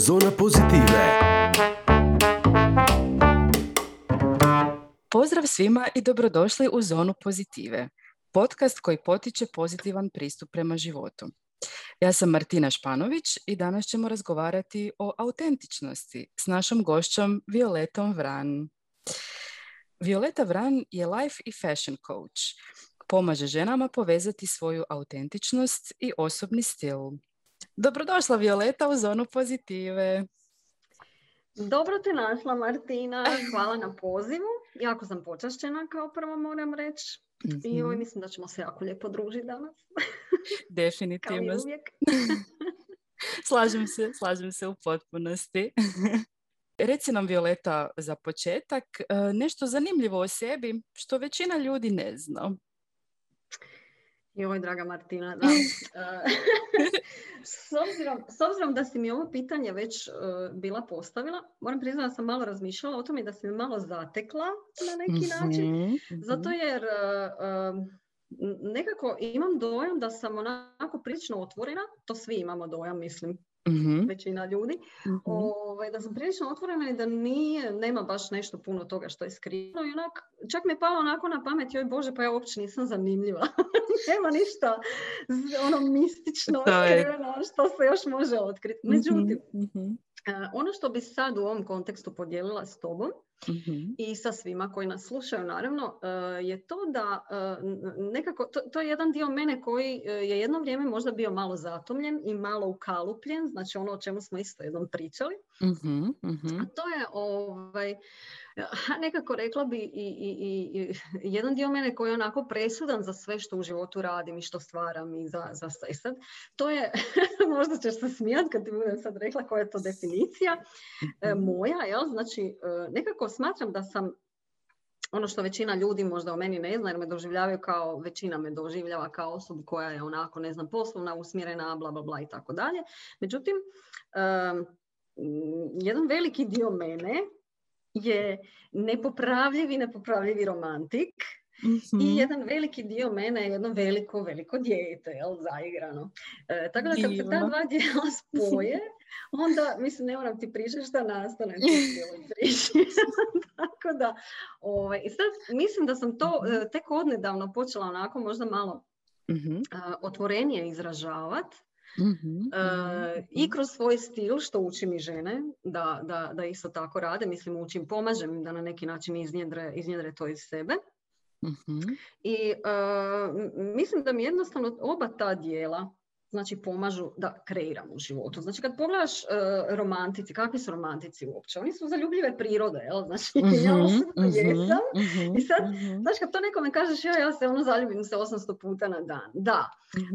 zona pozitive. Pozdrav svima i dobrodošli u Zonu pozitive, podcast koji potiče pozitivan pristup prema životu. Ja sam Martina Španović i danas ćemo razgovarati o autentičnosti s našom gošćom Violetom Vran. Violeta Vran je life i fashion coach. Pomaže ženama povezati svoju autentičnost i osobni stil. Dobrodošla Violeta u Zonu pozitive. Dobro te našla Martina, hvala na pozivu. Jako sam počašćena kao prvo moram reći. I ovaj, mislim da ćemo se jako lijepo družiti danas. Definitivno. slažem se, slažem se u potpunosti. Reci nam Violeta za početak e, nešto zanimljivo o sebi što većina ljudi ne zna. Joj, draga Martina, da. s, obzirom, s obzirom da si mi ovo pitanje već uh, bila postavila, moram priznati da sam malo razmišljala o tome da si malo zatekla na neki način. Mhm, Zato jer uh, nekako imam dojam da sam onako prilično otvorena, to svi imamo dojam, mislim, mm većina ljudi, mm ovaj, da sam prilično otvorena i da nije, nema baš nešto puno toga što je skriveno i onak, čak mi je palo onako na pamet, joj Bože, pa ja uopće nisam zanimljiva. nema ništa ono mistično, što se još može otkriti. Mhm, Međutim, mm ono što bi sad u ovom kontekstu podijelila s tobom mm i sa svima koji nas slušaju naravno e, je to da e, nekako, to, to je jedan dio mene koji je jedno vrijeme možda bio malo zatomljen i malo ukalupljen, znači ono o čemu smo isto jednom pričali. mm A to je ovaj, nekako rekla bi i, i, i, jedan dio mene koji je onako presudan za sve što u životu radim i što stvaram i za, za sve sad. To je, možda ćeš se smijat kad ti budem sad rekla koja je to definicija e, mhm. moja, jel? Znači, e, nekako smatram da sam ono što većina ljudi možda o meni ne zna jer me doživljavaju kao, većina me doživljava kao osobu koja je onako, ne znam, poslovna, usmjerena, bla, bla, bla i tako dalje. Međutim, jedan veliki dio mene je nepopravljivi, nepopravljivi romantik i mhm. jedan veliki dio mene je jedno veliko, veliko dijete, jel, zaigrano. E, tako da kad se ta dva dijela spoje, onda, mislim, ne moram ti pričati šta nastane Tako da, ovaj, sad, mislim da sam to mhm. e, tek odnedavno počela onako možda malo uh, otvorenije izražavati. Mm-hmm, I kroz svoj stil, što učim i žene da, da, da isto tako rade, mislim učim, pomažem da na neki način iznjedre, iznjedre to iz sebe. mm I uh, mislim da mi jednostavno oba ta dijela znači pomažu da kreiram u životu. Znači kad pogledaš uh, romantici, kakvi su romantici uopće? Oni su zaljubljive prirode, jel? Znači mm-hmm, ja osobno mm-hmm, jesam. Mm-hmm, I sad, znači kad to nekome kažeš ja, ja se ono zaljubim se 800 puta na dan. Da,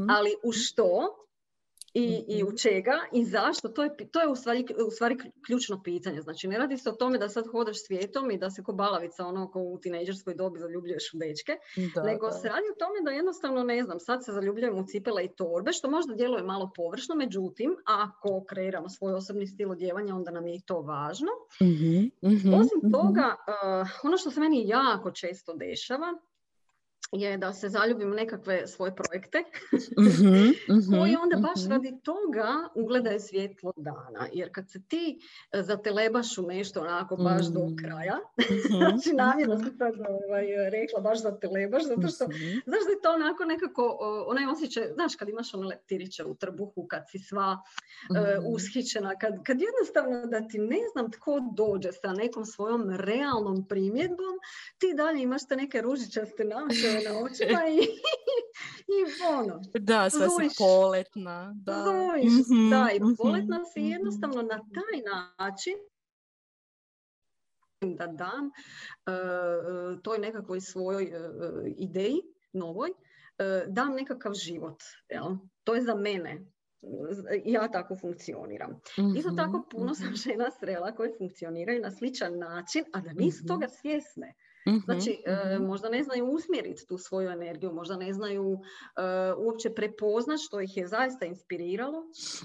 ali u što? I, i u mhm. čega i zašto, to je, to je u, stvari, u stvari ključno pitanje. Znači, ne radi se o tome da sad hodaš svijetom i da se ko balavica, ono, ko u tinejdžerskoj dobi zaljubljuješ u dečke, nego se radi o tome da jednostavno, ne znam, sad se zaljubljujem u cipele i torbe, što možda djeluje malo površno, međutim, ako kreiramo svoj osobni stil odjevanja, onda nam je i to važno. mm Osim toga, uh, ono što se meni jako često dešava, je da se zaljubim u nekakve svoje projekte mm koji onda baš mhm. radi toga ugledaju svjetlo dana. Jer kad se ti e, zatelebaš u nešto onako baš do mm. kraja, znači namjerno sam sad ovaj, rekla baš zatelebaš, zato što znaš da je to onako nekako onaj osjećaj, znaš kad imaš one leptiriće u trbuhu, kad si sva uh, ushićena, kad, kad jednostavno da ti ne znam tko dođe sa nekom svojom realnom primjedbom, ti dalje imaš te neke ružičaste naše na očima i, i ono. Da, sve si poletna. Da. Mm-hmm, da, i mhm, poletna si mhm. jednostavno na taj način da dam uh, toj nekakvoj svojoj uh, ideji novoj, uh, dam nekakav život. Jel? To je za mene ja tako funkcioniram. Mm-hmm, Isto tako puno sam žena srela koje funkcioniraju na sličan način, a da nisu toga svjesne. Znači, uh, možda ne znaju usmjeriti tu svoju energiju, možda ne znaju uh, uopće prepoznat što ih je zaista inspiriralo,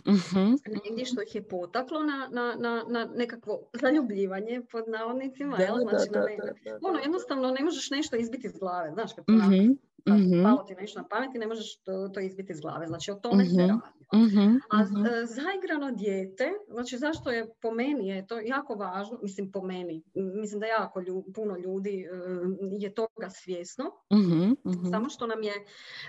mm negdje što ih je potaklo na, na, na, na nekakvo zaljubljivanje pod navodnicima. Da, Znači, ono, jednostavno ne možeš nešto izbiti iz glave, znaš, kad Kad mm palo ti nešto na pameti, ne možeš to, to izbiti iz glave. Znači, o tome se radi. A e, zaigrano dijete, znači zašto je po meni je to jako važno, mislim po meni, mislim da jako puno ljudi e, je toga svjesno, samo što nam je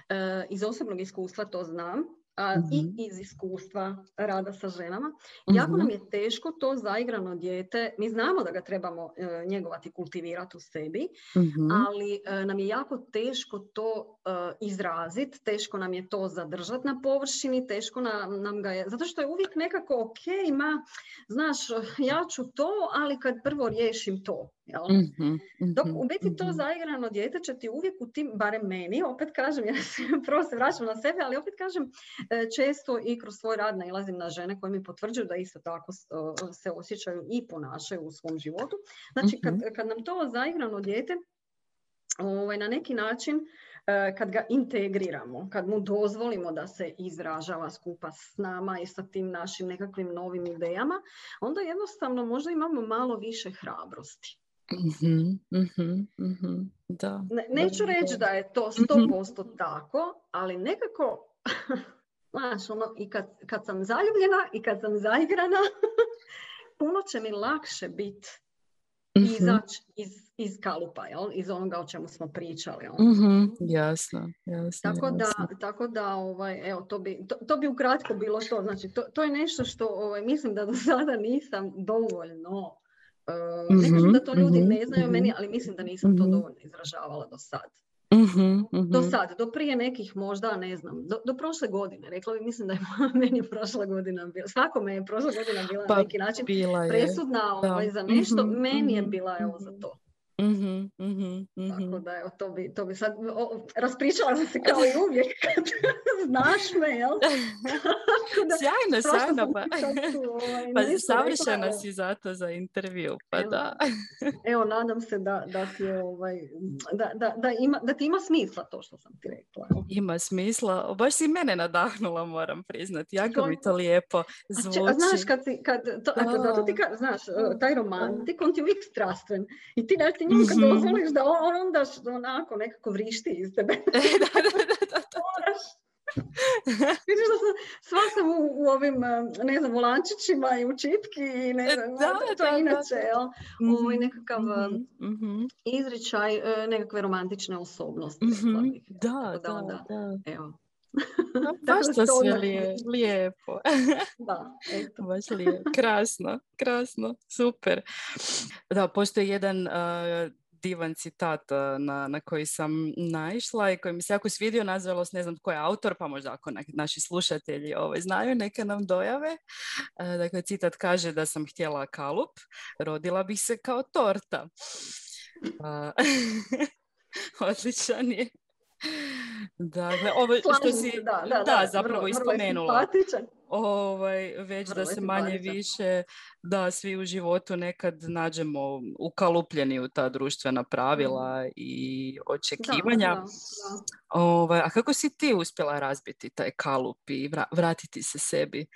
e, iz osobnog iskustva to znam, a, i mhm. iz iskustva rada sa ženama. Jako nam mhm. je teško to zaigrano dijete, mi znamo da ga trebamo e, njegovati, kultivirati u sebi, mhm. ali e, nam je jako teško to e, izraziti, teško nam je to zadržati na površini, teško nam, nam ga je, zato što je uvijek nekako ok, ma, znaš, ja ću to, ali kad prvo riješim to. Jel? Mm-hmm, Dok u biti to zaigrano dijete će ti uvijek u tim, barem meni, opet kažem, ja se, prvo se vraćam na sebe, ali opet kažem, e, često i kroz svoj rad nailazim na žene koje mi potvrđuju da isto tako se osjećaju i ponašaju u svom životu. Znači, kad, kad nam to zaigrano dijete ovaj, na neki način e, kad ga integriramo, kad mu dozvolimo da se izražava skupa s nama i sa tim našim nekakvim novim idejama, onda jednostavno možda imamo malo više hrabrosti. Da. Ne, neću reći da je to 100% tako, ali nekako, znaš, ono, i kad, kad sam zaljubljena i kad sam zaigrana, puno će mi lakše biti izaći iz, iz kalupa, jel? iz onoga o čemu smo pričali. jasno, jasno. Tako da, tako da ovaj, evo, to, bi, to, to bi ukratko bilo to. Znači, to, to je nešto što ovaj, mislim da do sada nisam dovoljno Uh, ne kažem da to ljudi mhm, ne znaju meni, mhm. ali mislim da nisam to mhm. dovoljno izražavala do sad. Do sad, do prije nekih možda, ne znam, do, do prošle godine. Rekla bi, mislim da je meni prošla godina bila, svakome je prošla godina bila pa, na neki način presudna ovaj, za nešto, meni je bila evo za to. Mm-hmm, mm-hmm, Tako da, evo, to bi, to bi sad, o, raspričala sam se kao i uvijek kad znaš me, jel? da, sjajno, sjajno, pa, ovaj, pa savršena rekla, si zato za intervju, pa evo, da. evo, nadam se da, da, ti je, ovaj, da, da, da, ima, da ti ima smisla to što sam ti rekla. Ima smisla, baš si mene nadahnula, moram priznati, jako mi to lijepo zvuči. A, znaš, kad si, kad, to, a, zato ti ka, znaš, taj romantik, on ti uvijek strastven i ti ne ti njemu kad mm-hmm. dozvoliš da on onda onako nekako vrišti iz tebe. da, da, da, da, da. Vidiš da sam, sva sam u, u, ovim, ne znam, volančićima i u čipki i ne znam, da, to je inače, jel? Mm-hmm. Ovo je nekakav mm-hmm. izričaj e, nekakve romantične osobnosti. Mm-hmm. Da, da, da, da, da. Baš to sve lije, lijepo. da, eto. Baš lijepo. Krasno, krasno, super. Da, postoji jedan uh, divan citat na, na koji sam naišla i koji mi se jako svidio, nažalost ne znam tko je autor, pa možda ako naši slušatelji ovaj, znaju, neke nam dojave. Dakle, citat kaže da sam htjela kalup, rodila bih se kao torta. Odličan je. Dakle, ovo što si da, da, da, zapravo vrlo, ispomenula. ovaj, već vrlo da se manje više da svi u životu nekad nađemo ukalupljeni u ta društvena pravila mm. i očekivanja. Da, ovaj, a kako si ti uspjela razbiti taj kalup i vratiti se sebi?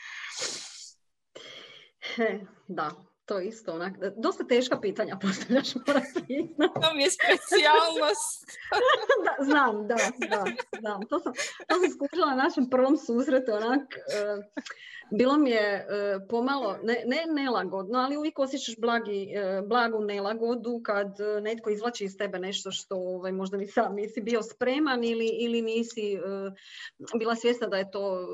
He, da, to isto onak, dosta teška pitanja postavljaš, moram To mi je specijalnost. da, znam, da, da, znam. To sam, to sam skušala na našem prvom susretu, onak, uh, bilo mi je e, pomalo, ne, ne nelagodno, ali uvijek osjećaš blagi, e, blagu nelagodu kad e, netko izvlači iz tebe nešto što ovaj, možda ni sam nisi bio spreman ili, ili nisi bila svjesna da je to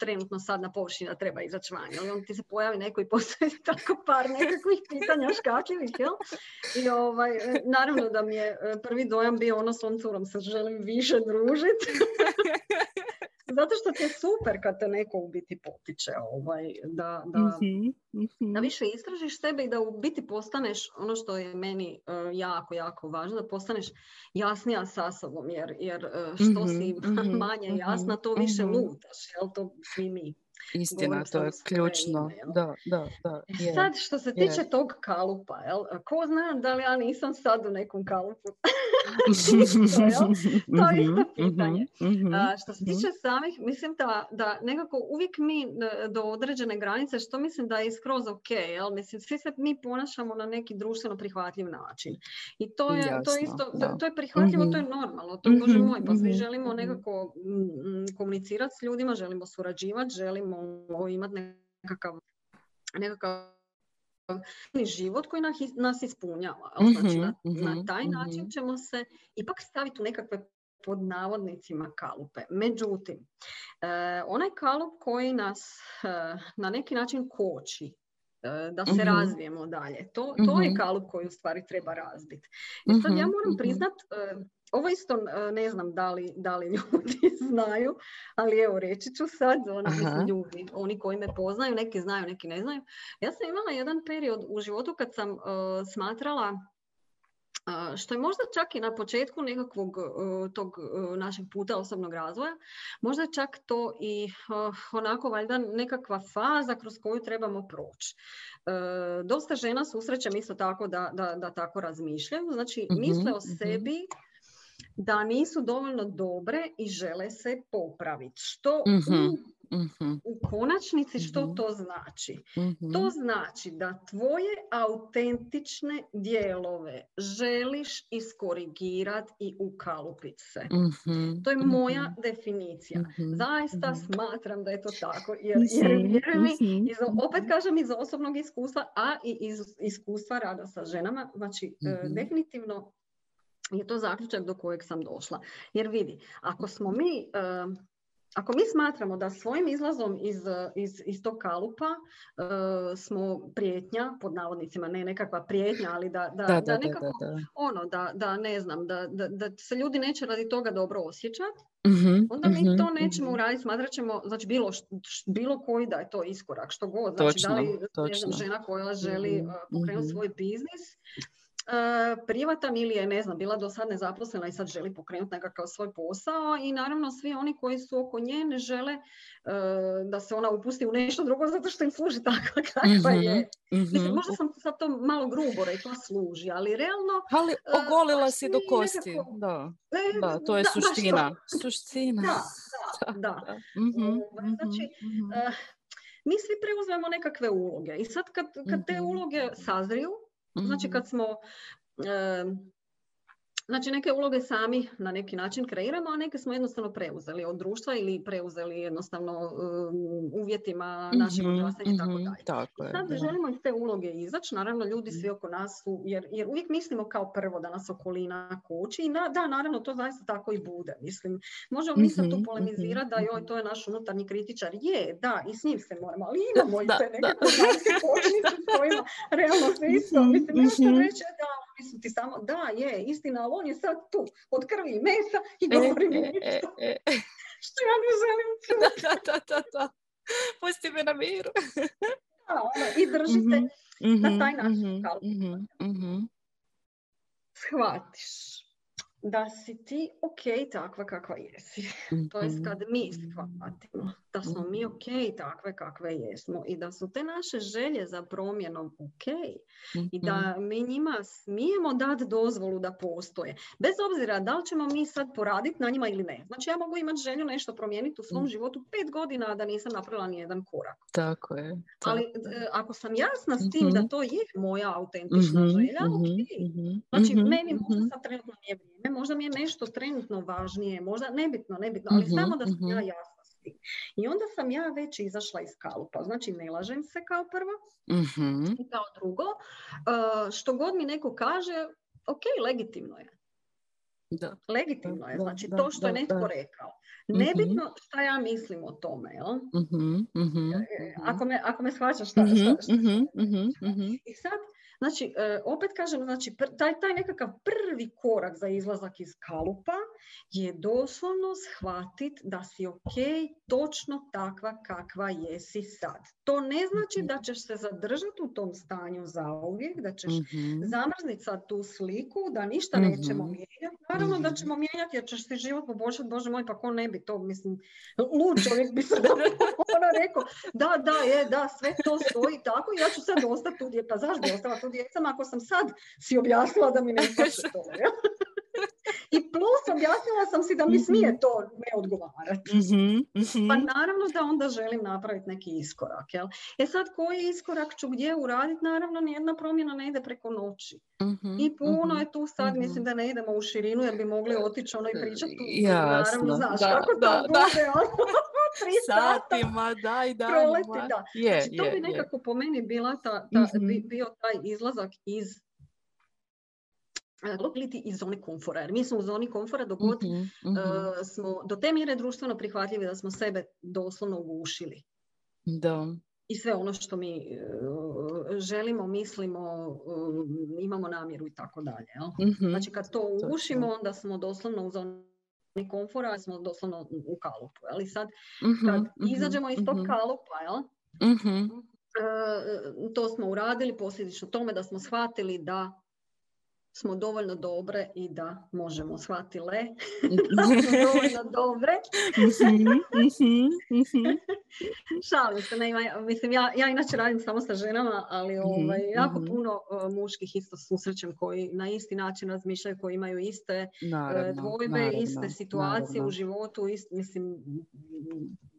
trenutno sad na površini da treba izaći van. Ali on ti se pojavi neko i postoji tako par nekakvih pitanja škakljivih. Jel? I ovaj, naravno da mi je prvi dojam bio ono s ovom curom se želim više družiti. Zato što ti je super kad te neko u biti potiče ovaj, da, da, mm-hmm. da više istražiš sebe i da u biti postaneš ono što je meni uh, jako, jako važno, da postaneš jasnija sa sobom jer, jer uh, što mm-hmm. si manje jasna, to više lutaš, jel to svi mi. Istina, to je ključno. da, da, da. E je, sad, što se tiče je. tog kalupa, jel? ko zna da li ja nisam sad u nekom kalupu? to je isto mhm, pitanje. Mhm, A, što se tiče samih, mislim da, da nekako uvijek mi do određene granice, što mislim da je skroz ok, jel? Mislim, svi se mi ponašamo na neki društveno prihvatljiv način. I to je, Jasno, to je isto, da. to je prihvatljivo, to je normalno, to je Bože moj, pa svi želimo nekako komunicirati s ljudima, želimo surađivati, želimo imati nekakav, nekakav život koji nas ispunjava. Znači, na, na taj mhm. način ćemo se ipak staviti u nekakve pod navodnicima kalupe. Međutim, onaj kalup koji nas na neki način koči da se razvijemo dalje. To, to je kalup koji u stvari treba razbiti. I sad ja moram priznat, ovo isto e, ne znam da li, da li ljudi znaju, ali evo reći ću sad, ono, ljudi, oni koji me poznaju, neki znaju, neki ne znaju. Ja sam imala jedan period u životu kad sam uh, smatrala što je možda čak i na početku nekakvog tog našeg puta osobnog razvoja, možda čak to i onako valjda nekakva faza kroz koju trebamo proći. dosta žena susrećem isto tako da, da, da tako razmišljaju, znači mhm, misle o mhm. sebi da nisu dovoljno dobre i žele se popraviti. Što u, mhm. u konačnici što mhm. to znači? To znači da tvoje autentične dijelove želiš iskorigirati i ukalupiti se. To je moja definicija. Zaista smatram da je to tako. Jer, jer mi, iz, opet kažem iz osobnog iskustva, a i iz iskustva rada sa ženama, znači e, definitivno je to zaključak do kojeg sam došla. Jer vidi, ako smo mi, ako mi smatramo da svojim izlazom iz, iz, iz tog kalupa smo prijetnja, pod navodnicima, ne nekakva prijetnja, ali da, da, da, da nekako, ono, da, da ne znam, da, da, da se ljudi neće radi toga dobro osjećati, mm onda mi mm-hmm, to nećemo mm uraditi, smatrat ćemo, znači bilo, bilo koji da je to iskorak, što god, znači točno, da li ne znam, žena koja želi uh, pokrenuti svoj biznis, E, privatan ili je, ne znam, bila do sad nezaposlena i sad želi pokrenuti nekakav svoj posao i naravno svi oni koji su oko nje ne žele e, da se ona upusti u nešto drugo zato što im služi takva kakva je. Mhm, Mislim, mhm. možda sam sad to malo grubo rekla služi, ali realno... Ali e, ogolila si do kosti, da. Da, to je suština. Suština. Da, da. Mhm, ovaj, znači, mi svi preuzmemo nekakve uloge i sad kad, kad te uloge sazriju, Znači mhm. kad smo Znači neke uloge sami na neki način kreiramo, a neke smo jednostavno preuzeli od društva ili preuzeli jednostavno um, uvjetima našeg mm odrastanja i tako mhm, dalje. Tako je, Sad da. želimo iz te uloge izaći, naravno ljudi svi oko nas su, jer, jer uvijek mislimo kao prvo da nas okolina koči i na, da, naravno to zaista tako i bude. Mislim, možemo mi sad tu mhm, polemizirati da joj, to je naš unutarnji kritičar. Je, da, i s njim se moramo, ali imamo i te neke kočnice s kojima realno sve isto. Mislim, reći da su ti samo, da, je, istina, ali on je sad tu, od krvi i mesa i e, govori mi e, e, što ja ne želim čuti. Da, da, da, da. Pusti me na miru. da, ono, i držite mm-hmm, na taj način. Mm-hmm. Shvatiš da si ti ok takva kakva jesi. To je kad mi shvatimo da smo mi ok takve kakve jesmo i da su te naše želje za promjenom ok i da mi njima smijemo dati dozvolu da postoje. Bez obzira da li ćemo mi sad poraditi na njima ili ne. Znači ja mogu imati želju nešto promijeniti u svom životu pet godina da nisam napravila ni jedan korak. Tako je. Tako. Ali e, ako sam jasna s tim da to je moja autentična želja, ok. Znači meni možda sad trenutno nije vrijeme, možda mi je nešto trenutno važnije, možda nebitno, nebitno, ali samo da sam ja jasna i onda sam ja već izašla iz kalupa. Znači ne lažem se kao prvo mm i kao drugo. Uh, što god mi neko kaže, ok, legitimno je. Da. Legitimno je, znači da, to što je netko rekao. Mhm. Nebitno šta ja mislim o tome, jel? Mm-hmm, mm-hmm, ako, me, ako me shvaćaš šta, šta, šta, šta, I sad, Znači, e, opet kažem, znači, taj, taj nekakav prvi korak za izlazak iz kalupa je doslovno shvatit da si ok točno takva kakva jesi sad. To ne znači mhm. da ćeš se zadržati u tom stanju zauvijek, da ćeš mm zamrzniti sad tu sliku, da ništa nećemo mhm. mijenjati. Naravno da ćemo mijenjati jer ćeš si život poboljšati, Bože moj, pa ko ne bi to, mislim, lud čovjek bi se da ona rekao, da, da, je, da, sve to stoji tako ja ću sad ostati tu djeca. Pa zašto bi ostala tu djecama ako sam sad si objasnila da mi ne to? I plus objasnila sam si da mi smije mhm. to ne odgovarati. Mm-hmm, Pa naravno da onda želim napraviti neki iskorak. Jel? E sad koji iskorak ću gdje uraditi? Naravno nijedna promjena ne ide preko noći. Mm-hmm, I puno je tu sad, mislim da ne idemo u širinu jer bi mogli otići ono i pričati. Naravno, znaš da, kako da, to da. bude. Ono, tri Satima, daj, daj. Proleti, da. Je, znači, to je, bi nekako je. po meni bila ta, ta, bio taj izlazak iz liti iz zone komfora. Jer mi smo u zoni komfora dok god mm-hmm. Uh, smo do te mjere društveno prihvatljivi da smo sebe doslovno ugušili. Da. I sve ono što mi uh, želimo, mislimo, uh, imamo namjeru i tako dalje. Mm-hmm. Znači kad to ugušimo, onda smo doslovno u zoni komfora, smo doslovno u kalupu. Ali sad kad izađemo iz tog kalupa, jel? to smo uradili posljedično tome da smo shvatili da smo dovoljno dobre i da možemo shvatile da smo dovoljno dobre. Šalim se, ne, mislim, ja, ja inače radim samo sa ženama, ali mhm, ovaj, jako mhm. puno uh, muških isto susrećem koji na isti način razmišljaju, koji imaju iste uh, dvojbe, iste situacije u životu, ist, mislim,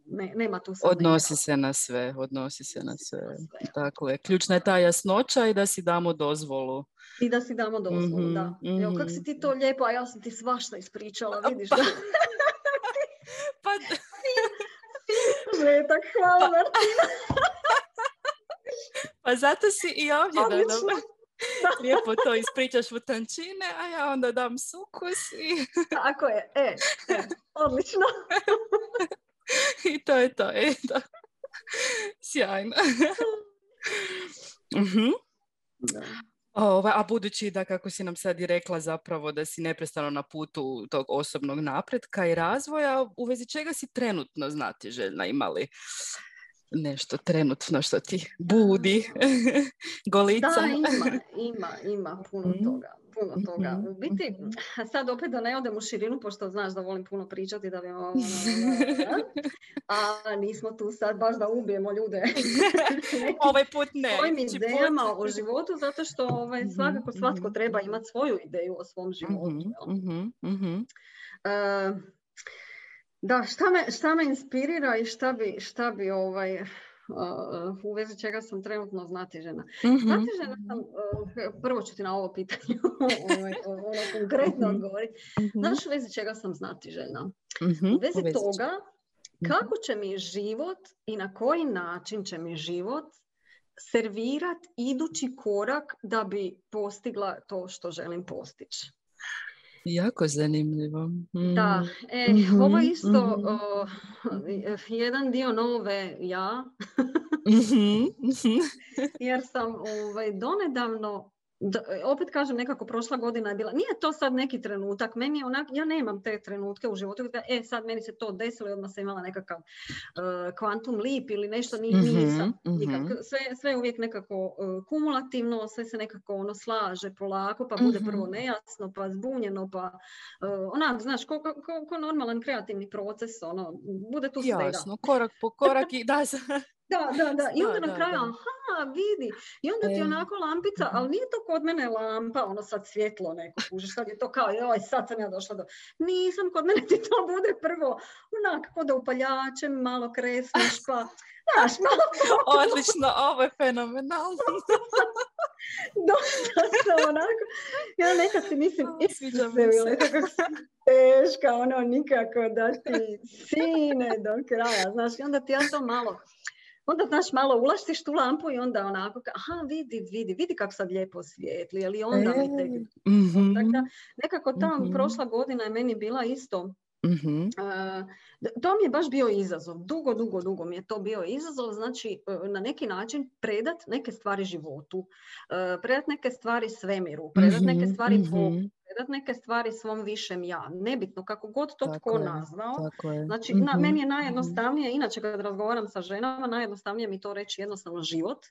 ne, nema tu Odnosi se na sve, odnosi se na sve. Dakle, ključna je ta jasnoća i da si damo dozvolu. I da si damo dozvolu, mm-hmm, da. Mm-hmm. Evo, kako si ti to lijepo, a ja sam ti svašta ispričala, vidiš pa, da? pa... Žetak, hvala pa... Martina. pa zato si i ovdje da nam lijepo to ispričaš u tančine, a ja onda dam sukus i... Tako je, e, e odlično. I to je to, eto. Sjajno. Uh-huh. a budući da, kako si nam sad i rekla zapravo da si neprestano na putu tog osobnog napretka i razvoja, u vezi čega si trenutno znati željna imali nešto trenutno što ti budi golica? Da, ima, ima, ima puno mm. toga puno toga. Mhm, u biti, mhm. sad opet da ne odem u širinu, pošto znaš da volim puno pričati, da bi a nismo tu sad baš da ubijemo ljude. ovaj put ne. Svojim idejama o životu, zato što ovaj, mhm, svakako svatko treba imati svoju ideju o svom životu. Uh, da, šta me, šta me inspirira i šta bi, šta bi ovaj, u vezi čega sam trenutno znatižena. Mm-hmm. žena sam, uh, prvo ću ti na ovo pitanje ovaj, ono konkretno mm odgovoriti. Mm-hmm. Znaš u vezi čega sam znatiželjna? Mm-hmm. U vezi toga kako će mi život i na koji način će mi život servirat idući korak da bi postigla to što želim postići. Jako zanimljivo. Mm. Da, e, mm-hmm, ovo je isto mm-hmm. o, jedan dio nove ja. mm-hmm, jer sam ovaj, donedavno da, opet kažem nekako prošla godina je bila, nije to sad neki trenutak, meni je onak, ja nemam te trenutke u životu, da, e sad meni se to desilo i odmah sam imala nekakav uh, quantum leap ili nešto, ni, mm-hmm, nisam nikad. Mhm. Sve, sve je uvijek nekako uh, kumulativno, sve se nekako ono slaže polako, pa bude prvo mhm. nejasno, pa zbunjeno, pa uh, onak, znaš, ko, ko, ko, normalan kreativni proces, ono, bude tu svega. Jasno, korak po korak i da, da, da, da. I onda na kraju, aha, vidi. I onda ti e. onako lampica, ali nije to kod mene lampa, ono sad svjetlo neko, kužiš, sad je to kao, joj, sad sam ja došla do... Nisam, kod mene ti to bude prvo, onak, kod da upaljačem, malo kresniš, pa, znaš, malo... Odlično, ovo je fenomenalno. Dosta sam onako, ja nekad si mislim, sviđa mi se. Teška, ono, nikako da ti sine do kraja, znaš, i onda ti ja to malo onda znaš malo ulaštiš tu lampu i onda onako, aha vidi, vidi, vidi kako sad lijepo svijetli, ali onda mi tek... mm Nekako ta mm prošla godina je meni bila isto mm to mi je baš bio izazov. Dugo, dugo, dugo mi je to bio izazov. Znači, e, na neki način predat neke stvari životu, predat neke stvari svemiru, predat neke mhm, stvari Bogu, mhm. predat neke stvari svom višem ja. Nebitno, kako god to tako tko je, nazvao. Znači, na, meni je najjednostavnije, inače kad razgovaram sa ženama, najjednostavnije mi to reći jednostavno život.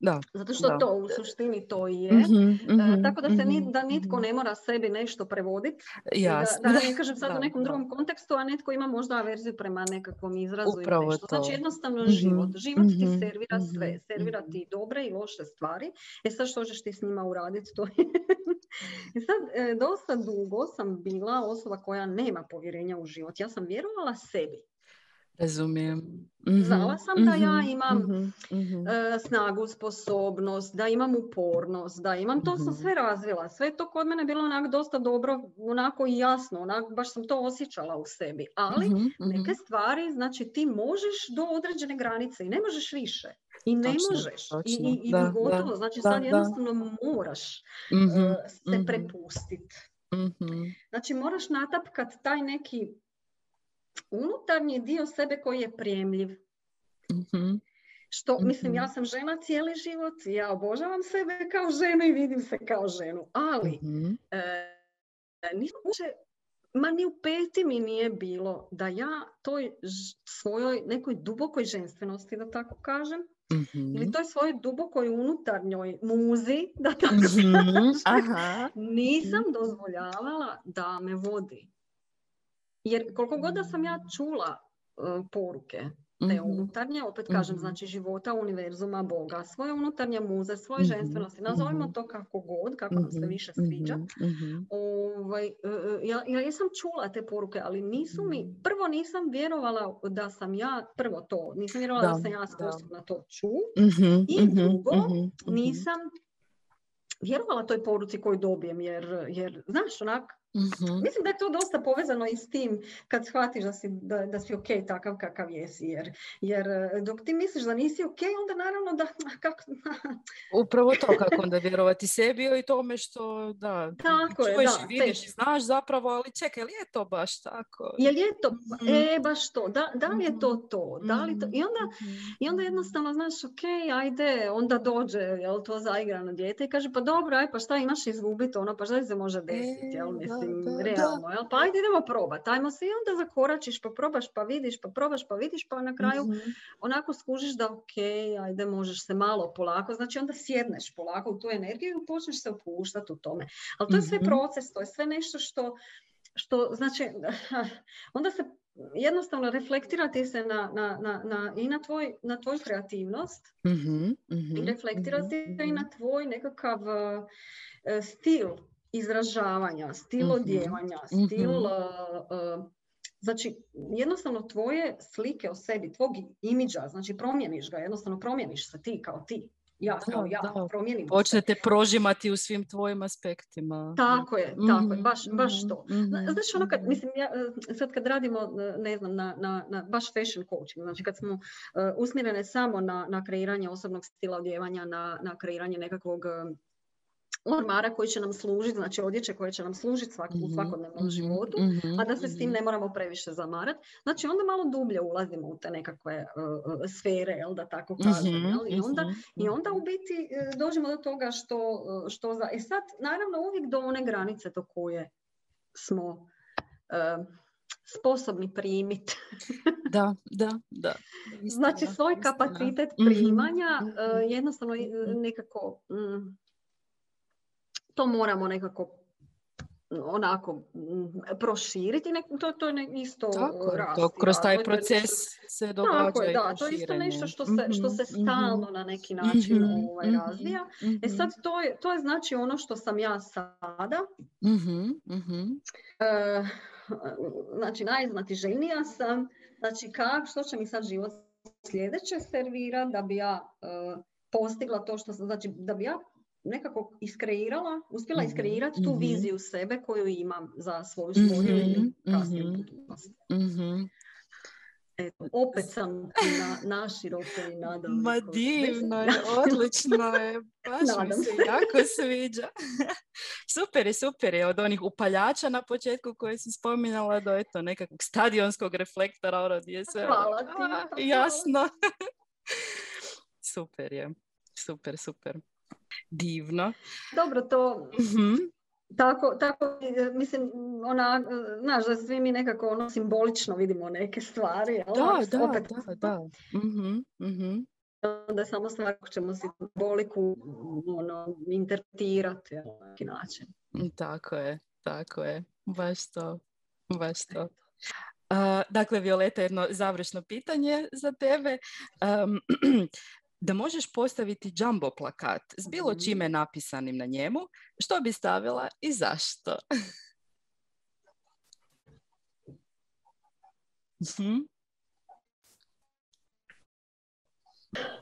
Da, Zato što to u suštini to je. Mm-hmm, tako da se ni, da nitko mhm. ne mora sebi nešto prevoditi. Da, da ne kažem sad u nekom drugom kontekstu, a netko ima možda averziju prema nekakvom izrazu Upravo nešto. To. Znači jednostavno mm-hmm, život. Život ti servira sve. Servira ti dobre i loše stvari. E sad što ćeš ti s njima uraditi? To je... I sad, e, dosta dugo sam bila osoba koja nema povjerenja u život. Ja sam vjerovala sebi. Razumijem. Mm-hmm. Znala sam da ja mhm, imam mm-hmm. snagu, sposobnost, da imam upornost, da imam, to sam mhm. sve razvila. Sve to kod mene bilo onako dosta dobro, onako i jasno, onako, baš sam to osjećala u sebi. Ali neke stvari, znači ti možeš do određene granice i ne možeš više. I ne možeš. I, i, i da, gotovo. Da, znači sad jednostavno moraš uh, se prepustiti. Znači moraš natapkat taj neki unutarnji dio sebe koji je prijemljiv. mm Što, mislim, ja sam žena cijeli život, ja obožavam sebe kao ženu i vidim se kao ženu, ali mm ma ni u peti mi nije bilo da ja toj svojoj nekoj dubokoj ženstvenosti, da tako kažem, mm ili toj svojoj dubokoj unutarnjoj muzi, da tako mm Aha. nisam dozvoljavala da me vodi. Jer koliko god da sam ja čula uh, poruke te mhm. unutarnje, opet kažem, mm znači života, univerzuma, Boga, svoje unutarnje muze, svoje mm-hmm. ženstvenosti, nazovimo to kako god, kako nam se više sviđa. Ovaj, uh, ja, ja sam čula te poruke, ali nisu mi, prvo nisam vjerovala da sam ja, prvo to, nisam vjerovala da, da sam ja sposobna to ču, i drugo, nisam vjerovala toj poruci koju dobijem, jer, jer znaš, onak, mm Mislim da je to dosta povezano i s tim kad shvatiš da si, da, da si ok takav kakav jesi. Jer, jer e, dok ti misliš da nisi ok, onda naravno da... Kako, Upravo to kako onda vjerovati sebi i tome što da, tako čuješ je, da, vidiš i znaš zapravo, ali čekaj, li je to baš tako? Jel je to? mm E, baš to. Da, da li je to to? Da li to? I, onda, I onda jednostavno znaš, ok, ajde, onda dođe jel, to zaigrano dijete i kaže, pa dobro, aj, pa šta imaš izgubiti, ono, pa šta se može e, desiti, jel, mislim mislim, realno. Jel? Pa ajde idemo probati. Ajmo se i onda zakoračiš, pa probaš, pa vidiš, pa probaš, pa vidiš, pa na kraju mhm. onako skužiš da ok, ajde možeš se malo polako. Znači onda sjedneš polako u tu energiju i počneš se opuštati u tome. Ali to je sve mhm. proces, to je sve nešto što, što znači, onda se jednostavno reflektirati se na, na, na, na, i na, tvoj, na tvoju kreativnost mm i reflektirati i na tvoj nekakav uh, stil izražavanja, stil mhm. odjevanja, stil... Uh, znači, jednostavno tvoje slike o sebi, tvog imidža, znači promijeniš ga, jednostavno promijeniš se ti kao ti. Ja kao ja, da. promijenim Počnete prožimati u svim tvojim aspektima. Tako je, tako je, baš, baš to. Znači, ono kad, mislim, ja, sad kad radimo, ne znam, na, na, na baš fashion coaching, znači kad smo uh, usmjerene samo na, na kreiranje osobnog stila odjevanja, na, na kreiranje nekakvog ormara koji će nam služiti, znači odjeće koje će nam služiti svak, u mhm, svakodnevnom mhm, životu, mhm, a da se s tim ne moramo previše zamarati. Znači onda malo dublje ulazimo u te nekakve uh, sfere, jel, da tako kažem. Jel? I, onda, I onda u biti uh, dođemo do toga što, što za... E sad, naravno, uvijek do one granice do koje smo uh, sposobni primiti. da, da, da. znači svoj kapacitet primanja jednostavno nekako mm, to moramo nekako onako mm, proširiti, to, to je isto Tako, rasti, to kroz taj proces se događa Tako je, da, to je isto nešto što se, što se mhm, stalno mhm. na neki način mm-hmm, ovaj, mhm, razvija. E sad, to je, to je znači ono što sam ja sada. E, znači, najznatiželjnija sam. Znači, kak, što će mi sad život sljedeće servira da bi ja e, postigla to što sam, znači, da bi ja nekako iskreirala, uspjela mhm, iskreirati tu mhm. viziju sebe koju imam za svoju svoju ili kasniju budućnost. Eto, opet sam na, na široko i nadam. Ma divno je, odlično je, baš mi se jako sviđa. super je, super je. Od onih upaljača na početku koje si spominjala do eto nekakvog stadionskog reflektora, ono je sve... Ono, Hvala ti. jasno. super je. Super, super. Divno. Dobro, to... Mhm. Tako, tako, mislim, ona, znaš da svi mi nekako ono simbolično vidimo neke stvari. Da, da, opet, da, da. mm Onda je samo stvar kako ćemo simboliku ono, interpretirati na neki način. Tako je, tako je. Baš to, baš to. dakle, Violeta, jedno završno pitanje za tebe. Um, da možeš postaviti jumbo plakat s bilo mhm. čime napisanim na njemu, što bi stavila i zašto? Mhm.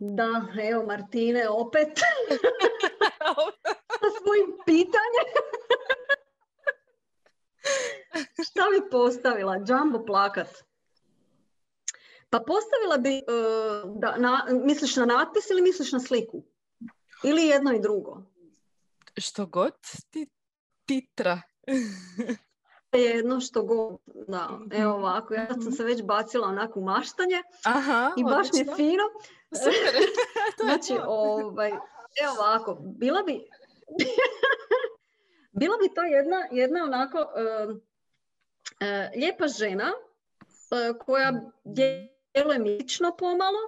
Da, evo Martine, opet sa svojim pitanjem. Šta bi postavila? Jumbo plakat. Pa postavila bi, e, da, na, misliš na natpis ili misliš na sliku? Ili jedno i drugo? Što god ti titra. jedno što god, da, evo ovako, ja sam se već bacila onako maštanje Aha, i baš mi je fino. Super. znači, ovaj, evo ovako, bila bi, bila bi to jedna, jedna onako uh, lijepa žena uh, koja je djeluje mistično pomalo.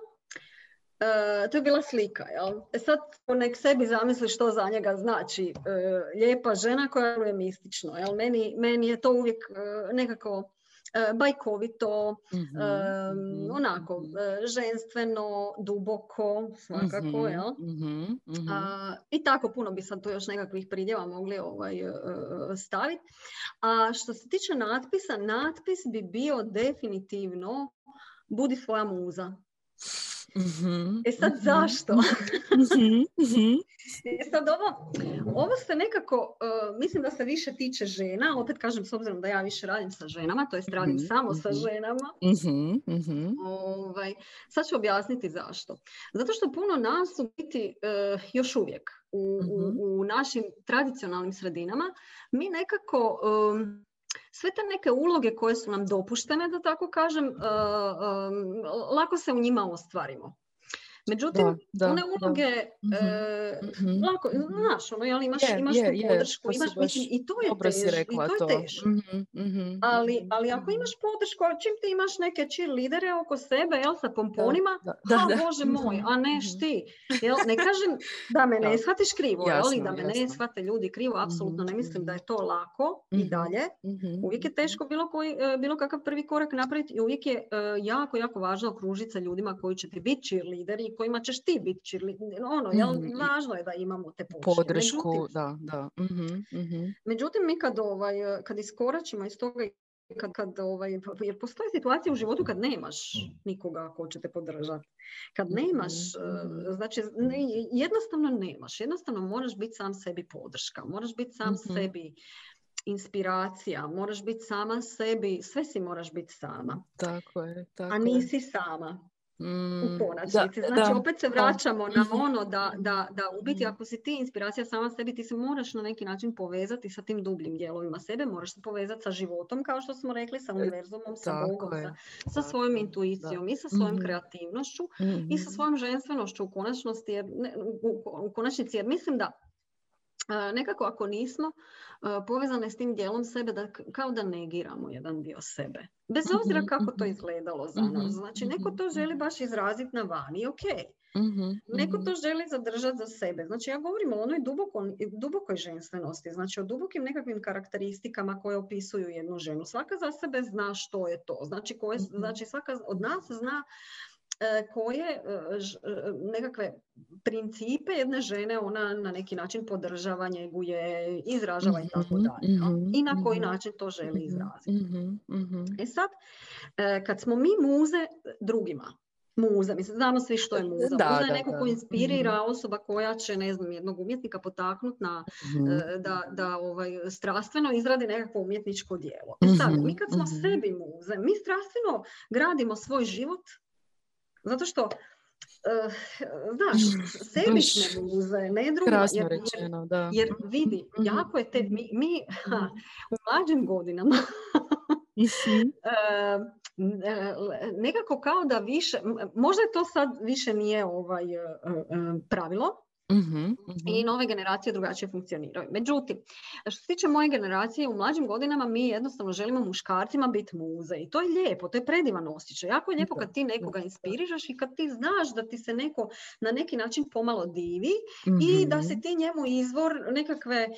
E, to je bila slika, jel? E sad nek sebi zamisli što za njega znači e, lijepa žena koja djeluje mistično, jel? Meni, meni je to uvijek e, nekako e, bajkovito, mm-hmm. onako ženstveno, duboko, svakako, mm jel? Mm-hmm. A, I tako puno bi sad tu još nekakvih pridjeva mogli ovaj, staviti. A što se tiče natpisa, natpis bi bio definitivno budi svoja muza. Mm-hmm. E sad zašto? Mm-hmm. e sad ovo, ovo se nekako, uh, mislim da se više tiče žena, opet kažem s obzirom da ja više radim sa ženama, to jest radim mm-hmm. samo sa ženama. Ovaj, sad ću objasniti zašto. Zato što puno nas u biti uh, još uvijek u, u, u našim tradicionalnim sredinama mi nekako um, sve te neke uloge koje su nam dopuštene, da tako kažem, uh, um, lako se u njima ostvarimo. Međutim, da, one uloge, da. E, mm-hmm. lako, znaš, ono, jel, imaš, imaš tu podršku, imaš, mislim, i to je teško, i to je teško. Mm-hmm. Ali, ali ako imaš podršku, čim ti imaš neke lidere oko sebe, jel, sa pomponima, da, da, a bože moj, a ne ti. Jel, ne kažem da me ne shvatiš krivo, jasno, jel, da me jasno. ne shvate ljudi krivo, apsolutno ne mislim da je to lako i dalje. Uvijek je teško bilo, koji, e, bilo kakav prvi korak napraviti i uvijek je uh, jako, jako važno okružiti sa ljudima koji će ti biti kojima ćeš ti biti ono, jel, mm važno je da imamo te podršku. Međutim, da, da. mm Međutim, mi kad, ovaj, kad iskoračimo iz toga kad, kad ovaj, jer postoje situacije u životu kad nemaš nikoga ko će te podržati. Kad nemaš, mm znači jednostavno nemaš, jednostavno moraš biti sam sebi podrška, moraš biti sam mm sebi inspiracija, moraš biti sama sebi, sve si moraš biti sama. Tako je, tako A nisi sama u mm, konačnici. znači, opet se vraćamo na mhm. ono da, da, da u biti mhm. ako si ti inspiracija sama sebi, ti se moraš na neki način povezati sa tim dubljim dijelovima sebe, moraš se povezati sa životom, kao što smo rekli, sa e, univerzumom, sa Bogom, sa, sa svojom intuicijom i sa svojom mhm. kreativnošću i sa svojom ženstvenošću u konačnosti, jer, u, u konačnici, jer mislim da nekako ako nismo povezane s tim dijelom sebe, da, kao da negiramo jedan dio sebe. Bez mhm, obzira kako to mhm. izgledalo za nas. Mhm, znači, neko to želi baš izraziti na vani, ok. Neko to želi zadržati za sebe. Znači, ja govorim o onoj duboko, dubokoj ženstvenosti, znači o dubokim nekakvim karakteristikama koje opisuju jednu ženu. Svaka za sebe zna što je to. Znači, koje, znači svaka od nas zna E, koje e, e, nekakve principe jedne žene ona na neki način podržava, njeguje, izražava i tako mhm, dalje. Mhm, I na koji mhm. način to želi izraziti. E sad, kad smo mi muze drugima, muza, mislim, znamo svi što je muza. Da, muza je neko ko inspirira osoba koja će, ne znam, jednog umjetnika potaknuti na, da, da ovaj, strastveno izradi nekakvo umjetničko djelo. E sad, mi kad smo sebi muze, mi strastveno gradimo svoj život zato što Uh, znaš, sebične muze, ne drugo. Krasno jer, rečeno, da. Jer vidi, mhm. jako je te, mi, mi ha, u mlađim godinama uh, nekako kao da više, možda to sad više nije ovaj pravilo, mm I nove generacije drugačije funkcioniraju. Međutim, što se tiče moje generacije, u mlađim godinama mi jednostavno želimo muškarcima biti muze. I to je lijepo, to je predivan osjećaj. Jako je lijepo kad ti nekoga inspiriraš i kad ti znaš da ti se neko na neki način pomalo divi i da se ti njemu izvor nekakve,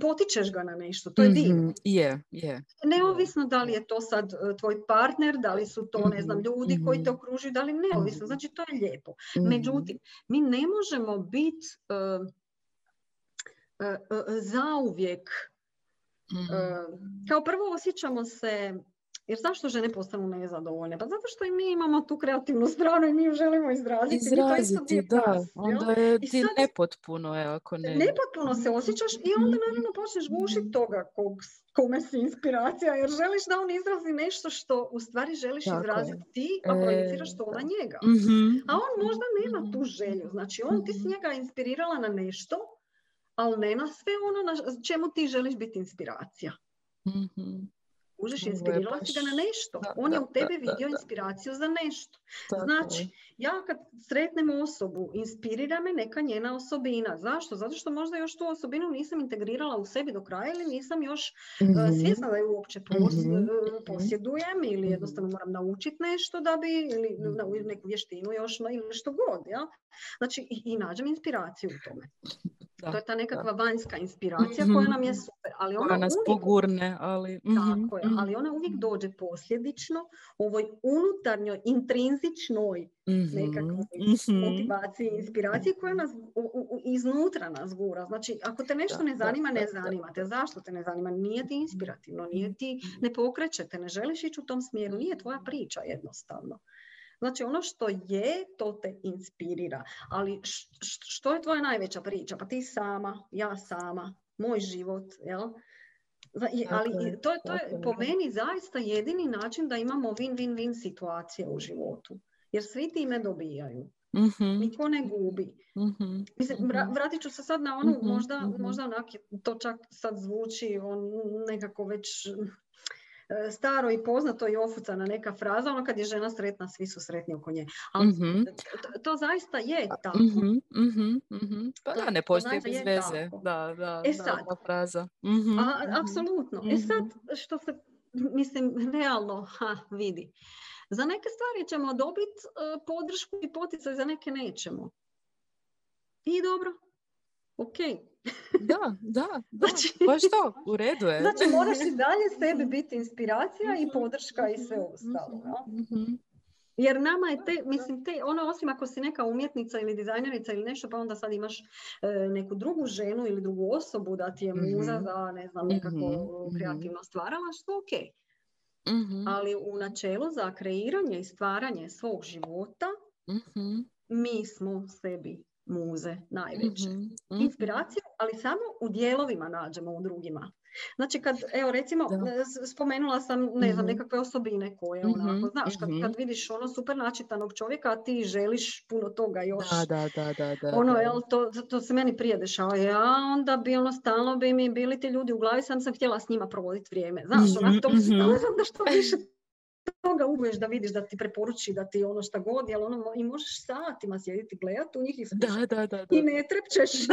potičeš ga na nešto. To je divno. Je, je. Neovisno da li je to sad e, tvoj partner, da li su to, ne znam, ljudi koji te okružuju, da li neovisno. Znači, to je lijepo. Međutim, mi ne možemo biti uh, uh, zauvijek. Mm. Kao prvo osjećamo se jer zašto žene postanu nezadovoljne? Pa zato što i mi imamo tu kreativnu stranu i mi ju želimo izraziti. Izraziti, da. onda je ti nepotpuno, je, ako ne... Nepotpuno se osjećaš i onda naravno počneš gušiti toga kog, kome si inspiracija, jer želiš da on izrazi nešto što u stvari želiš Tako izraziti ti, a projiciraš to na njega. Mhm. A on možda nema tu želju. Znači, on ti si mhm. njega inspirirala na nešto, ali ne na sve ono na čemu ti želiš biti inspiracija. mm Kužiš, inspirirala si ga na nešto. On je u tebi vidio inspiraciju za nešto. Znači, ja kad sretnem osobu, inspirira me neka njena osobina. Zašto? Zato što možda još tu osobinu nisam integrirala u sebi do kraja ili nisam još mm svjesna da ju uopće mhm. posjedujem ili mhm. jednostavno moram naučiti nešto da bi, ili mhm. neku vještinu još ili što god. Ja? Znači, i, i nađem inspiraciju u tome. Da, to je ta nekakva da. vanjska inspiracija koja mhm, nam je mhm. super. Ali ona nas uvijek, pogurne, ali... Tako je, ali ona uvijek dođe posljedično ovoj unutarnjoj, intrinzičnoj nekakvoj motivaciji, inspiraciji koja nas u, u, iznutra nas gura. Znači, ako te nešto ne zanima, ne zanima te. Zašto te ne zanima? Nije ti inspirativno, nije ti, ne pokreće ne želiš ići u tom smjeru, nije tvoja priča jednostavno. Znači ono što je, to te inspirira. Ali što je tvoja najveća priča? Pa ti sama, ja sama, moj život, jel? Ali to je, to je po meni zaista jedini način da imamo win-win-win situacije u životu. Jer svi time dobijaju. mm Niko ne gubi. mm Mislim, mhm. vratit ću se sad na onu, možda, možda onak, to čak sad zvuči on nekako već staro i poznato i ofucana neka fraza, ono kad je žena sretna, svi su sretni oko nje. Ali mm to, to, zaista je tako. Mm-hmm, mm-hmm, pa da, ne postoji bez veze. Da, da, e sad, da, fraza. Mm-hmm, A, apsolutno. E sad, što se, mislim, realno ha, vidi. Za neke stvari ćemo dobiti uh, podršku i poticaj, za neke nećemo. I dobro, ok, da, da, da. Znači, baš to, u redu je. Znači moraš i dalje sebi biti inspiracija i podrška i sve ostalo. Mhm. Jer nama je te, mislim, te, ono osim ako si neka umjetnica ili dizajnerica ili nešto, pa onda sad imaš e, neku drugu ženu ili drugu osobu da ti je muza mhm. za, ne znam, nekako mhm. kreativno što ok. Ali u načelu za kreiranje i stvaranje svog života mi smo sebi muze najveće. Mm-hmm. Inspiraciju, ali samo u dijelovima nađemo u drugima. Znači kad, evo recimo, da. spomenula sam, ne znam, mhm. nekakve osobine koje mm onako, znaš, kad, kad mhm. vidiš ono super načitanog čovjeka, a ti želiš puno toga još. Da, da, da, da, da ono, jel, to, to se meni prije dešava. Ja onda bi ono, stalno bi mi bili ti ljudi u glavi, sam sam htjela s njima provoditi vrijeme. Znaš, mm-hmm. onak, to mm da što više toga uboješ da vidiš da ti preporuči da ti ono šta god, jel ono, i možeš satima sjediti, gledati u njih i da, da, da, I ne trepčeš.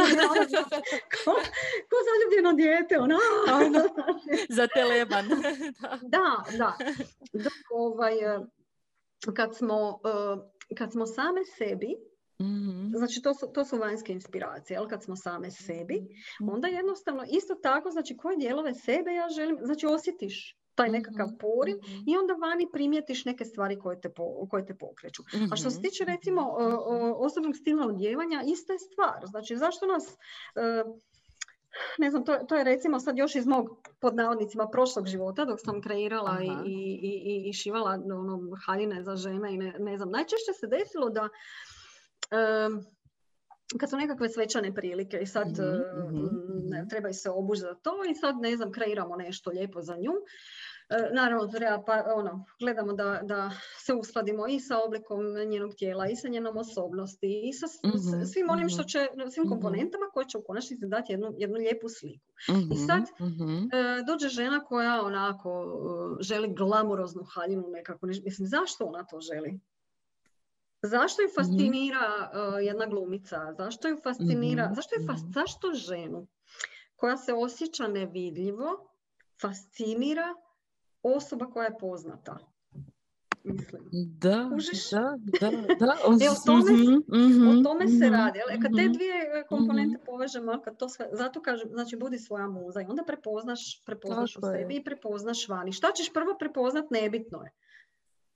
ko, ko zaljubljeno dijete, ono. Za teleban. da, da. Dok, ovaj, kad, smo, kad smo same sebi, Mm-hmm. Znači to su, to su vanjske inspiracije, ali kad smo same sebi, mhm. onda jednostavno isto tako, znači koje dijelove sebe ja želim, znači osjetiš taj nekakav mhm, poriv mhm. i onda vani primijetiš neke stvari koje te, koje te pokreću. A što se tiče mhm, recimo osobnog stila odjevanja, ista je stvar. Znači zašto nas... E, ne znam, to, to je recimo sad još iz mog pod navodnicima prošlog života dok sam kreirala i, i, i, i, šivala ono, haljine za žene i ne, ne znam. Najčešće se desilo da um, kad su nekakve svečane prilike i sad mm-hmm. ne, trebaju se obući za to i sad ne znam kreiramo nešto lijepo za nju E, naravno, treba, pa, ono, gledamo da, da se uskladimo i sa oblikom njenog tijela, i sa njenom osobnosti, i sa mm svim onim što mhm. će, svim mhm. komponentama koje će u konačnici dati jednu, jednu lijepu sliku. I sad e, dođe žena koja onako želi glamuroznu haljinu nekako, mislim, zašto ona to želi? Zašto ju fascinira jedna glumica? Zašto ju fascinira? Zašto, ju zašto ženu koja se osjeća nevidljivo fascinira osoba koja je poznata. Mislim. Da, da, da, da. e, o tome, mm-hmm, o tome se mhm, radi. E, kad te mhm, dvije komponente mm-hmm. povežemo, kad to sve, zato kažem, znači budi svoja muza i onda prepoznaš, prepoznaš Tako u sebi je. i prepoznaš vani. Šta ćeš prvo prepoznat, nebitno je.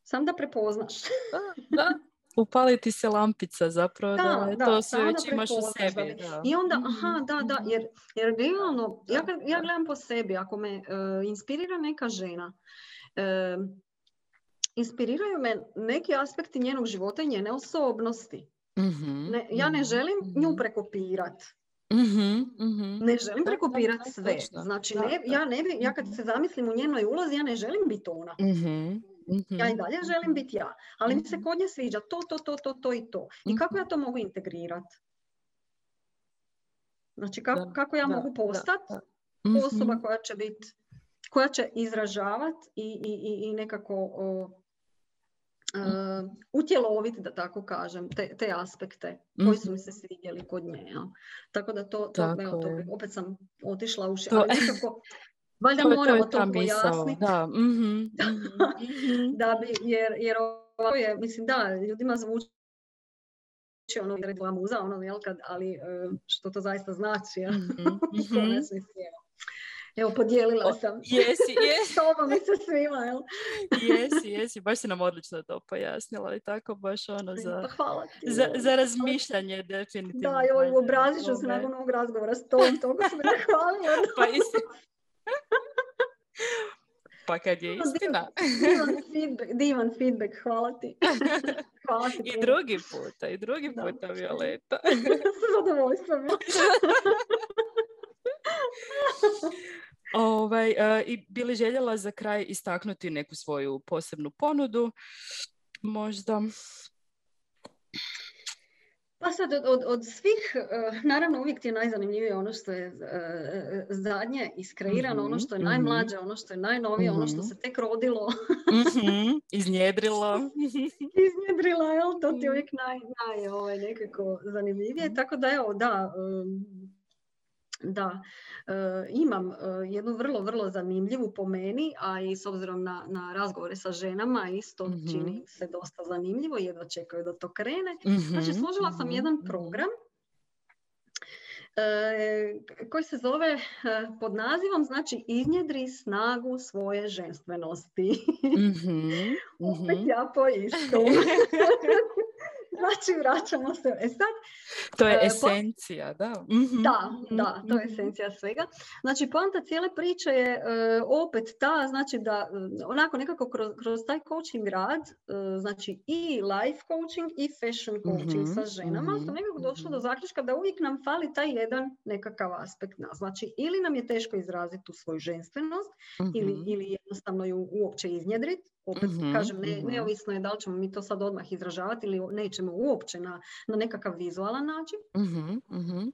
Sam da prepoznaš. da, da. upaliti se lampica zapravo da, da, da to sve već imaš u sebi. Da. I onda, aha, da, da, jer, jer realno, ja, ja gledam po sebi, ako me uh, inspirira neka žena, uh, inspiriraju me neki aspekti njenog života i njene osobnosti. Mm-hmm, ne, ja ne želim mm-hmm. nju prekopirati. Mm-hmm. Ne želim prekopirati sve. Znači, ne, ja, ne bi, ja kad se zamislim u njenoj ulozi, ja ne želim biti ona. Mm-hmm. Ja i dalje želim biti ja, ali mi se kod nje sviđa to, to, to, to, to i to. I kako ja to mogu integrirati? Znači kako, kako ja mogu postati osoba koja će biti, koja će izražavati i, i, i nekako uh, utjeloviti, da tako kažem, te, te aspekte koji su mi se svidjeli kod nje. Ja. Tako da to, to, evo, to opet sam otišla u ali nekako Valjda moramo to, to pojasniti. Da. Mm-hmm, da bi, jer, jer ovo je, mislim da, ljudima zvuči ono rekla muza, ono, jel, kad, ali e, što to zaista znači, ja? Mm-hmm. Evo, podijelila sam. Jesi, jesi. Tobom mi se svima, jel? jesi, jesi. Baš si nam odlično to pojasnila i tako baš ono za, pa hvala ti, za, za razmišljanje definitivno. Da, joj, obrazit ću se nakon ovog razgovora s tom, toliko sam me hvalila. pa isti, pa kad je istina. Divan feedback, divan feedback, hvala ti. Hvala ti I drugi puta, i drugi da. puta, Violeta. Zadovoljstvo mi. ovaj, uh, I bili željela za kraj istaknuti neku svoju posebnu ponudu? Možda pa sad od, od, svih, uh, naravno uvijek ti je najzanimljivije ono što je uh, zadnje iskreirano, ono što je mhm, najmlađe, ono što je najnovije, ono što mhm. se tek rodilo. Iznjedrilo. Iznjedrilo, jel? To ti je uvijek naj, naj ovaj, nekako zanimljivije. Tako da evo, da, um, da, e, imam e, jednu vrlo, vrlo zanimljivu po meni, a i s obzirom na, na razgovore sa ženama isto mm čini se dosta zanimljivo, jedva čekaju da to krene. Znači, mhm, složila sam mhm, jedan mhm. program e, koji se zove pod nazivom znači iznjedri snagu svoje ženstvenosti. Mm-hmm. Opet ja po istom. znači vraćamo se. E sad, to je e, esencija, da. Mm-hmm. Da, da, to je mhm. esencija svega. Znači, poanta cijele priče je uh, opet ta, znači da uh, onako nekako kroz, kroz taj coaching rad, znači i life coaching i fashion coaching mm-hmm. sa ženama, mm-hmm. sam nekako došla do zaključka da uvijek nam fali taj jedan nekakav aspekt nas. Znači, ili nam je teško izraziti tu svoju ženstvenost, ili, ili jednostavno ju uopće iznjedriti, opet mm kažem, ne, mhm. neovisno je da li ćemo mi to sad odmah izražavati ili nećemo uopće na, na nekakav vizualan način. mm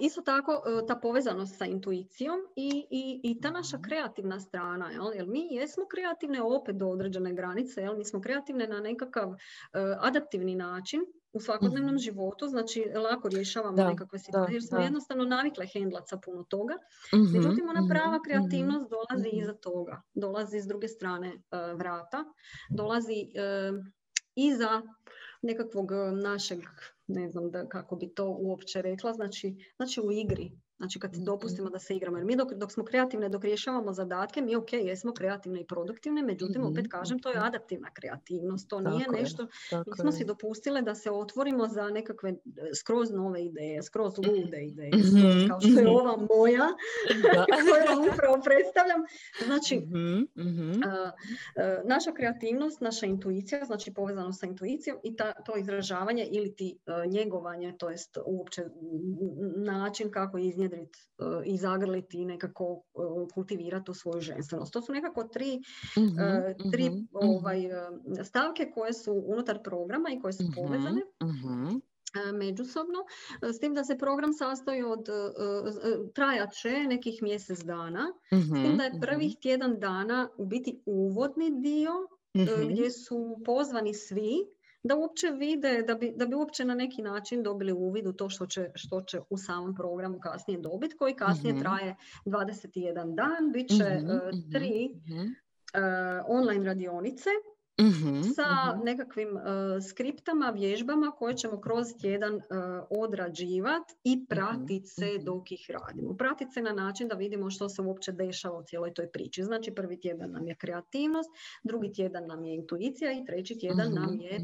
isto tako e, ta povezanost sa intuicijom i, i, i ta naša kreativna strana, jel? jer mi jesmo kreativne opet do određene granice, jel? mi smo kreativne na nekakav uh, adaptivni način, u svakodnevnom mm životu, znači lako rješavamo da, nekakve situacije, jer smo jednostavno navikle hendlat sa puno toga. mm Međutim, ona prava mhm, kreativnost mm dolazi iza toga, dolazi s druge strane uh, vrata, dolazi uh, iza nekakvog našeg, ne znam da, kako bi to uopće rekla, znači, znači u igri. Znači kad dopustimo da se igramo. Jer mi dok, dok smo kreativne, dok rješavamo zadatke, mi ok, jesmo kreativne i produktivne, međutim opet mhm, kažem, to je adaptivna kreativnost. To nije nešto, mi smo si dopustile da se otvorimo za nekakve skroz nove ideje, skroz lude ideje, kao što je ova moja, koju upravo predstavljam. Znači, naša kreativnost, naša intuicija, znači povezano sa intuicijom i ta, to izražavanje ili ti uh, njegovanje, to jest uopće način kako iznijeti iznjedriti i zagrliti i nekako kultivirati u svoju ženstvenost. To su nekako tri, mhm, tri mhm, ovaj, stavke koje su unutar programa i koje su povezane međusobno, s tim da se program sastoji od trajat će nekih mjesec dana, s tim da je prvih tjedan dana u biti uvodni dio gdje su pozvani svi da uopće vide, da bi, da bi uopće na neki način dobili uvid u to što će, što će u samom programu kasnije dobiti, koji kasnije mm traje 21 dan, bit će mm tri online radionice Mhm, sa mhm. nekakvim uh, skriptama, vježbama koje ćemo kroz tjedan uh, odrađivati i mhm, pratiti se dok ih radimo. Pratiti se na način da vidimo što se uopće dešava u cijeloj toj priči. Znači prvi tjedan nam je kreativnost, drugi tjedan nam je intuicija i treći tjedan nam je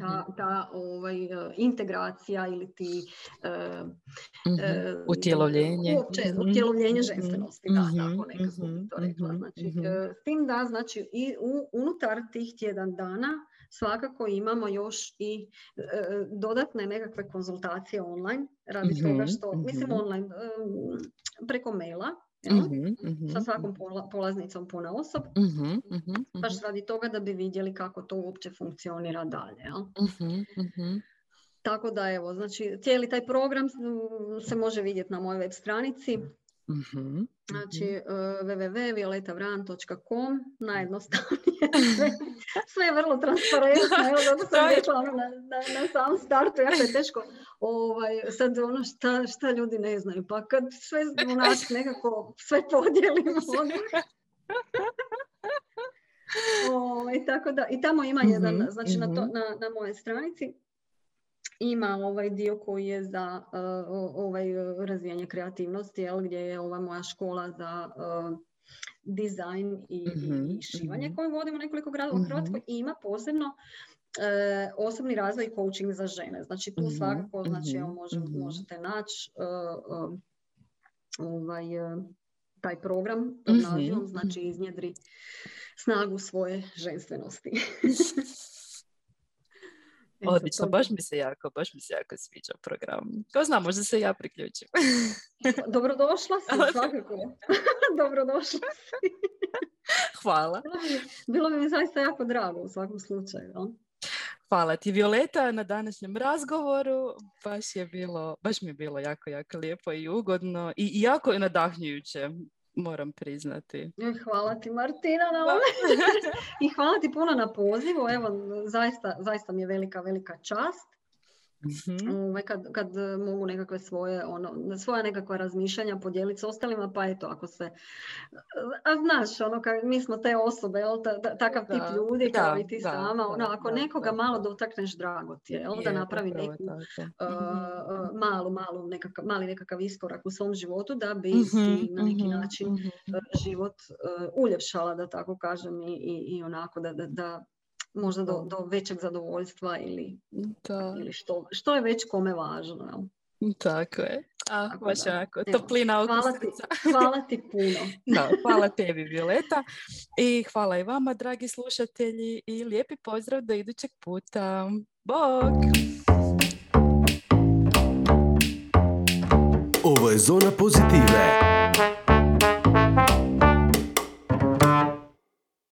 ta, ta ovaj, uh, integracija ili ti utjelovljenje. Uopće, utjelovljenje ženstvenosti, da, tako nekako to rekla. Znači, s tim da, znači, i u, unutar tih tjedan dana svakako imamo još i e, dodatne nekakve konzultacije online radi mm toga što, mm mislim online, preko maila, mm sa svakom polaznicom puna osob, baš radi toga da bi vidjeli kako to uopće funkcionira dalje. Tako da evo, znači cijeli taj program se može vidjeti na mojoj web stranici mm Znači uh, www.violetavran.com najjednostavnije. Sve, sve je vrlo transparentno. Evo zato sam rekla ono, na, na, na samom startu. Jako je teško ovaj, sad ono šta, šta ljudi ne znaju. Pa kad sve onak nekako sve podijelimo. ovaj, tako da, I tamo ima jedan, mm-hmm, znači mm-hmm. Na, to, na, na moje stranici ima ovaj dio koji je za uh, ovaj razvijanje kreativnosti, jel, gdje je ova moja škola za uh, dizajn i, mm-hmm, i šivanje mm-hmm. koju vodimo nekoliko gradova u mhm. Hrvatskoj i ima posebno uh, osobni razvoj i coaching za žene. Znači tu mm-hmm, svakako znači, mm može, mhm. možete naći uh, ovaj, taj program pod nazivom, znači iznjedri snagu svoje ženstvenosti. Odlično, baš mi se jako, baš mi se jako sviđa program. Ko zna, možda se ja priključim. Dobrodošla si, svakako. Dobrodošla si. Hvala. Bilo bi mi zaista jako drago u svakom slučaju. Hvala ti Violeta na današnjem razgovoru. Baš je bilo, baš mi je bilo jako, jako lijepo i ugodno i jako je nadahnjujuće moram priznati. Hvala ti Martina na I hvala ti puno na pozivu. Evo, zaista, zaista mi je velika, velika čast. Mm-hmm. Kad, kad mogu nekakve svoje, ono, svoja nekakva razmišljanja podijeliti s ostalima, pa eto, ako se, a znaš, ono, kad mi smo te osobe, jel, ta, takav tip ljudi, kao i ti da, sama, ono, ako nekoga malo dotakneš, drago ti je, jel, da napravi neku uh, malu, malu, nekakav, mali nekakav iskorak u svom životu, da bi mm-hmm, si na neki mm-hmm, način mm-hmm. život uh, uljepšala, da tako kažem, i, i, i onako da, da, da možda do, do većeg zadovoljstva ili, ili što, što je već kome važno. Jel? Tako je. A, Tako baš jako, toplina hvala ti, hvala ti puno. da, hvala tebi Violeta i hvala i vama dragi slušatelji i lijepi pozdrav do idućeg puta. Bog! Ovo je Zona Pozitive.